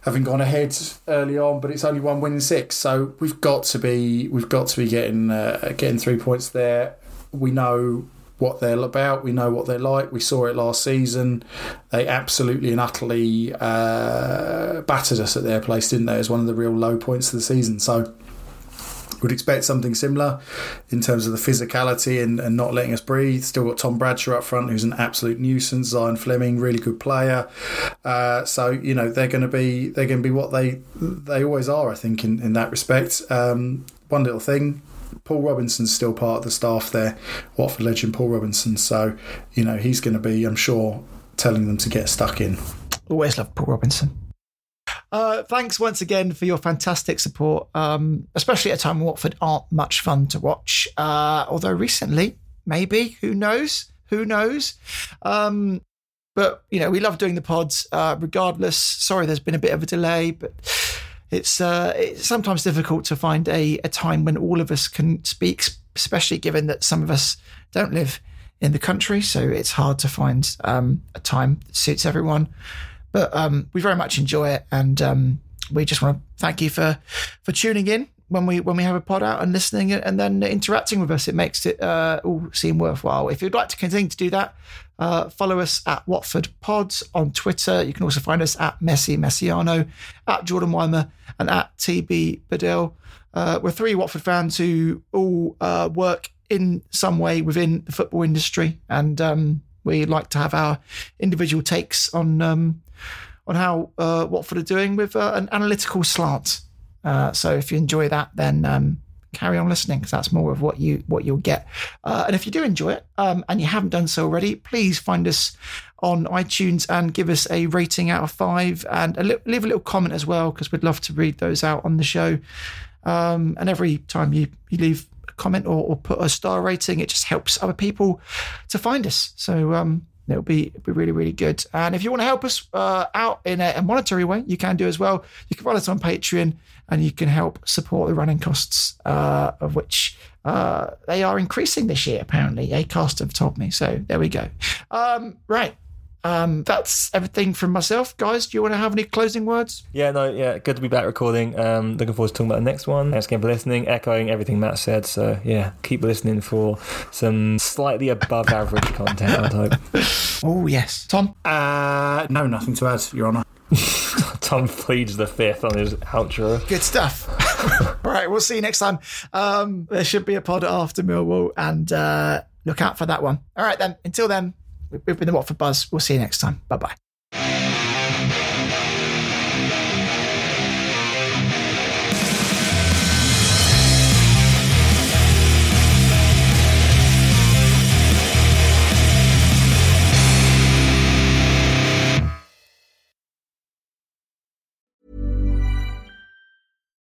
having gone ahead early on, but it's only one win in six. So we've got to be we've got to be getting uh, getting three points there. We know what they're about. We know what they're like. We saw it last season. They absolutely and utterly uh, battered us at their place, didn't they? As one of the real low points of the season. So would expect something similar in terms of the physicality and, and not letting us breathe. Still got Tom Bradshaw up front, who's an absolute nuisance. Zian Flemming, really good player. Uh, so you know they're going to be they're going to be what they they always are. I think in in that respect. Um, one little thing Paul Robinson's still part of the staff there, Watford legend Paul Robinson. So, you know, he's going to be, I'm sure, telling them to get stuck in. Always love Paul Robinson. Uh, thanks once again for your fantastic support, um, especially at a time when Watford aren't much fun to watch. Uh, although recently, maybe, who knows? Who knows? Um, but, you know, we love doing the pods uh, regardless. Sorry, there's been a bit of a delay, but it's, uh, it's sometimes difficult to find a, a time when all of us can speak, especially given that some of us don't live in the country. So it's hard to find um, a time that suits everyone. But um, we very much enjoy it, and um, we just want to thank you for for tuning in when we when we have a pod out and listening and then interacting with us. It makes it uh, all seem worthwhile. If you'd like to continue to do that, uh, follow us at Watford Pods on Twitter. You can also find us at Messy Mesiano, at Jordan Wiemer, and at TB Bodell. Uh, we're three Watford fans who all uh, work in some way within the football industry, and um, we like to have our individual takes on um, on how uh, Watford are doing with uh, an analytical slant. Uh, so if you enjoy that, then um, carry on listening because that's more of what you what you'll get. Uh, and if you do enjoy it um, and you haven't done so already, please find us on iTunes and give us a rating out of five and a li- leave a little comment as well because we'd love to read those out on the show. Um, and every time you, you leave a comment or, or, put a star rating, it just helps other people to find us. So um, it'll be, it'll be really, really good. And if you want to help us uh, out in a, a monetary way, you can do as well. You can find us on Patreon and you can help support the running costs, uh, of which uh, they are increasing this year, apparently. a Acast have told me. So there we go. Um, right. Um, that's everything from myself. Guys, do you want to have any closing words? Yeah, no, yeah, good to be back recording. Um, looking forward to talking about the next one. Thanks again for listening, echoing everything Matt said. So, yeah, keep listening for some slightly above average content, I'd hope. Oh, yes. Tom? Uh, no, nothing to add, Your Honour. Tom pleads the fifth on his outro. Good stuff. All right, we'll see you next time. Um, there should be a pod after Millwall, and uh, look out for that one. All right, then. Until then, we've been the Watford Buzz. We'll see you next time. Bye bye.